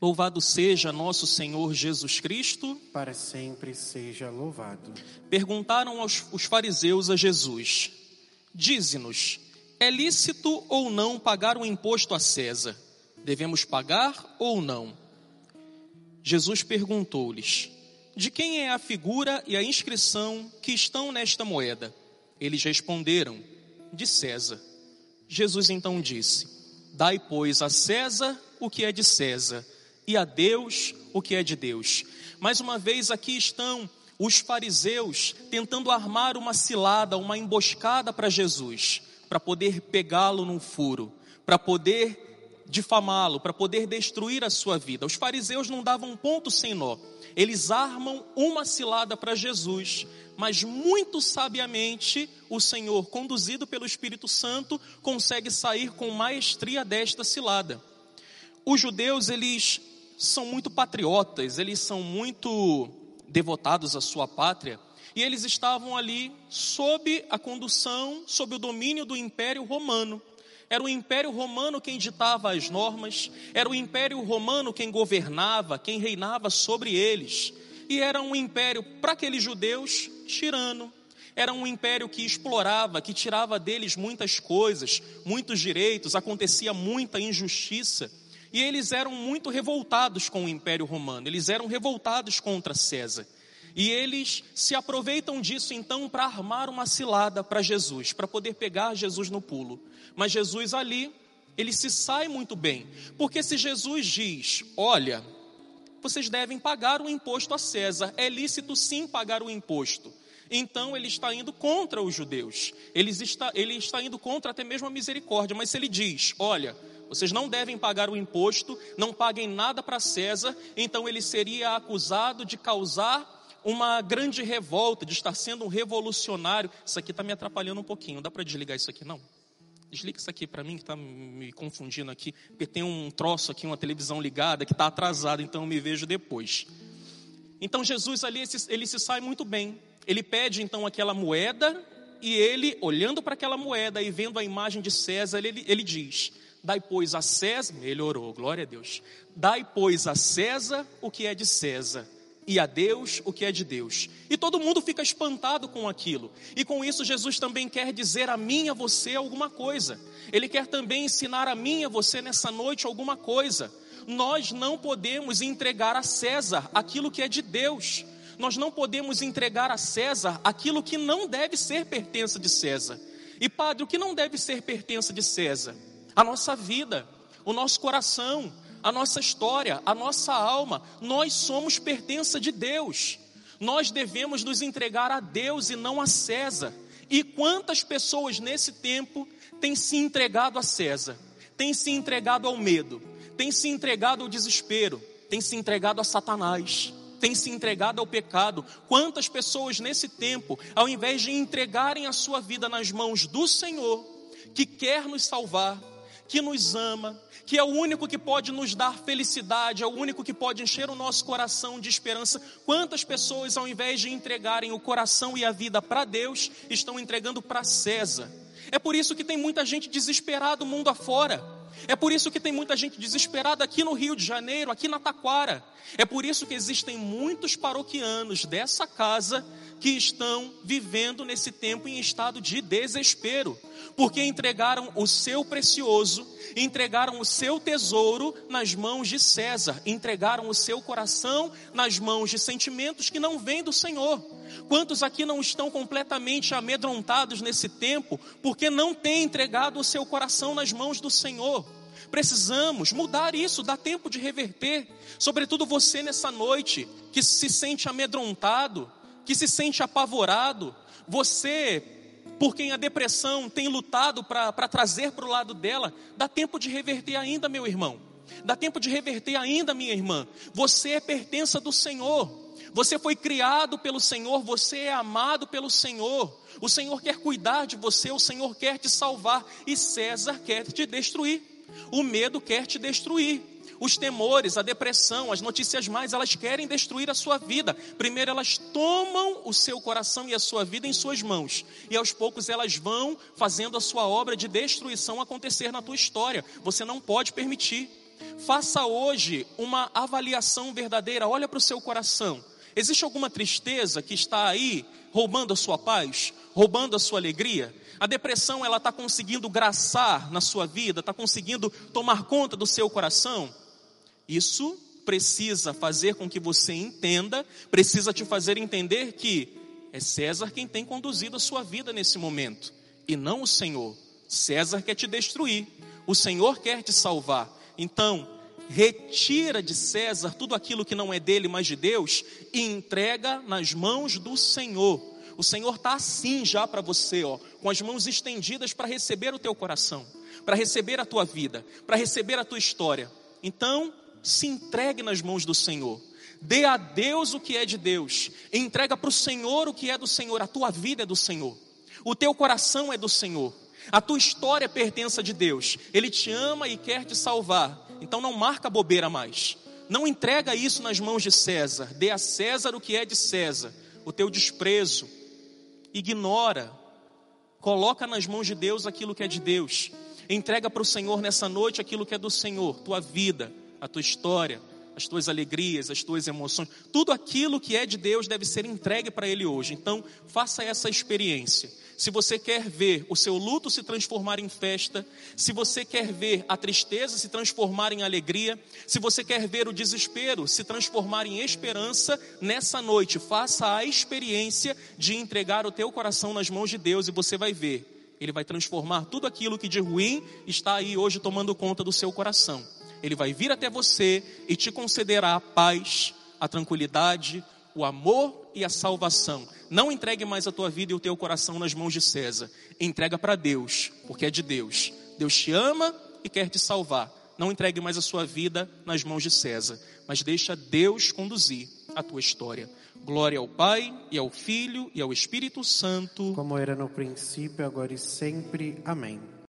Louvado seja nosso Senhor Jesus Cristo. Para sempre seja louvado. Perguntaram aos, os fariseus a Jesus: Dize-nos, é lícito ou não pagar o imposto a César? Devemos pagar ou não? Jesus perguntou-lhes: De quem é a figura e a inscrição que estão nesta moeda? Eles responderam: De César. Jesus então disse: Dai, pois, a César o que é de César e a Deus o que é de Deus. Mais uma vez aqui estão os fariseus tentando armar uma cilada, uma emboscada para Jesus, para poder pegá-lo num furo, para poder difamá-lo, para poder destruir a sua vida. Os fariseus não davam ponto sem nó. Eles armam uma cilada para Jesus, mas muito sabiamente o Senhor, conduzido pelo Espírito Santo, consegue sair com maestria desta cilada. Os judeus, eles são muito patriotas, eles são muito devotados à sua pátria, e eles estavam ali sob a condução, sob o domínio do Império Romano. Era o Império Romano quem ditava as normas, era o Império Romano quem governava, quem reinava sobre eles. E era um império, para aqueles judeus, tirano. Era um império que explorava, que tirava deles muitas coisas, muitos direitos, acontecia muita injustiça. E eles eram muito revoltados com o Império Romano, eles eram revoltados contra César. E eles se aproveitam disso então para armar uma cilada para Jesus, para poder pegar Jesus no pulo. Mas Jesus ali, ele se sai muito bem, porque se Jesus diz: Olha, vocês devem pagar o imposto a César, é lícito sim pagar o imposto. Então ele está indo contra os judeus, ele está, ele está indo contra até mesmo a misericórdia, mas se ele diz: Olha, vocês não devem pagar o imposto, não paguem nada para César, então ele seria acusado de causar uma grande revolta, de estar sendo um revolucionário. Isso aqui está me atrapalhando um pouquinho, dá para desligar isso aqui não? Desliga isso aqui para mim que está me confundindo aqui, porque tem um troço aqui, uma televisão ligada que está atrasada, então eu me vejo depois. Então Jesus ali, ele se sai muito bem. Ele pede então aquela moeda e ele, olhando para aquela moeda e vendo a imagem de César, ele, ele diz: Dai, pois, a César, melhorou, glória a Deus. Dai, pois, a César o que é de César, e a Deus o que é de Deus. E todo mundo fica espantado com aquilo. E com isso, Jesus também quer dizer a mim e a você alguma coisa. Ele quer também ensinar a mim e a você nessa noite alguma coisa. Nós não podemos entregar a César aquilo que é de Deus. Nós não podemos entregar a César aquilo que não deve ser pertença de César. E padre, o que não deve ser pertença de César? A nossa vida, o nosso coração, a nossa história, a nossa alma. Nós somos pertença de Deus. Nós devemos nos entregar a Deus e não a César. E quantas pessoas nesse tempo têm se entregado a César, têm se entregado ao medo, têm se entregado ao desespero, têm se entregado a Satanás, têm se entregado ao pecado. Quantas pessoas nesse tempo, ao invés de entregarem a sua vida nas mãos do Senhor, que quer nos salvar, que nos ama, que é o único que pode nos dar felicidade, é o único que pode encher o nosso coração de esperança. Quantas pessoas, ao invés de entregarem o coração e a vida para Deus, estão entregando para César? É por isso que tem muita gente desesperada mundo afora. É por isso que tem muita gente desesperada aqui no Rio de Janeiro, aqui na Taquara. É por isso que existem muitos paroquianos dessa casa que estão vivendo nesse tempo em estado de desespero, porque entregaram o seu precioso, entregaram o seu tesouro nas mãos de César, entregaram o seu coração nas mãos de sentimentos que não vêm do Senhor. Quantos aqui não estão completamente amedrontados nesse tempo, porque não têm entregado o seu coração nas mãos do Senhor? Precisamos mudar isso, dá tempo de reverter. Sobretudo você nessa noite que se sente amedrontado, que se sente apavorado, você por quem a depressão tem lutado para trazer para o lado dela, dá tempo de reverter ainda, meu irmão. Dá tempo de reverter ainda, minha irmã. Você é pertença do Senhor. Você foi criado pelo Senhor, você é amado pelo Senhor. O Senhor quer cuidar de você, o Senhor quer te salvar e César quer te destruir. O medo quer te destruir. Os temores, a depressão, as notícias mais, elas querem destruir a sua vida. Primeiro elas tomam o seu coração e a sua vida em suas mãos, e aos poucos elas vão fazendo a sua obra de destruição acontecer na tua história. Você não pode permitir. Faça hoje uma avaliação verdadeira, olha para o seu coração. Existe alguma tristeza que está aí roubando a sua paz, roubando a sua alegria? A depressão ela está conseguindo graçar na sua vida, está conseguindo tomar conta do seu coração? Isso precisa fazer com que você entenda, precisa te fazer entender que é César quem tem conduzido a sua vida nesse momento e não o Senhor. César quer te destruir, o Senhor quer te salvar. Então, retira de César tudo aquilo que não é dele, mas de Deus, e entrega nas mãos do Senhor. O Senhor está assim já para você, ó, com as mãos estendidas para receber o teu coração, para receber a tua vida, para receber a tua história. Então, se entregue nas mãos do Senhor. Dê a Deus o que é de Deus. Entrega para o Senhor o que é do Senhor. A tua vida é do Senhor. O teu coração é do Senhor. A tua história pertence a de Deus. Ele te ama e quer te salvar. Então não marca bobeira mais. Não entrega isso nas mãos de César. Dê a César o que é de César. O teu desprezo. Ignora. Coloca nas mãos de Deus aquilo que é de Deus. Entrega para o Senhor nessa noite aquilo que é do Senhor, tua vida, a tua história, as tuas alegrias, as tuas emoções, tudo aquilo que é de Deus deve ser entregue para Ele hoje. Então, faça essa experiência se você quer ver o seu luto se transformar em festa, se você quer ver a tristeza se transformar em alegria, se você quer ver o desespero se transformar em esperança, nessa noite faça a experiência de entregar o teu coração nas mãos de Deus e você vai ver. Ele vai transformar tudo aquilo que de ruim está aí hoje tomando conta do seu coração. Ele vai vir até você e te concederá a paz, a tranquilidade, o amor e a salvação. Não entregue mais a tua vida e o teu coração nas mãos de César. Entrega para Deus, porque é de Deus. Deus te ama e quer te salvar. Não entregue mais a sua vida nas mãos de César, mas deixa Deus conduzir a tua história. Glória ao Pai e ao Filho e ao Espírito Santo, como era no princípio, agora e sempre. Amém.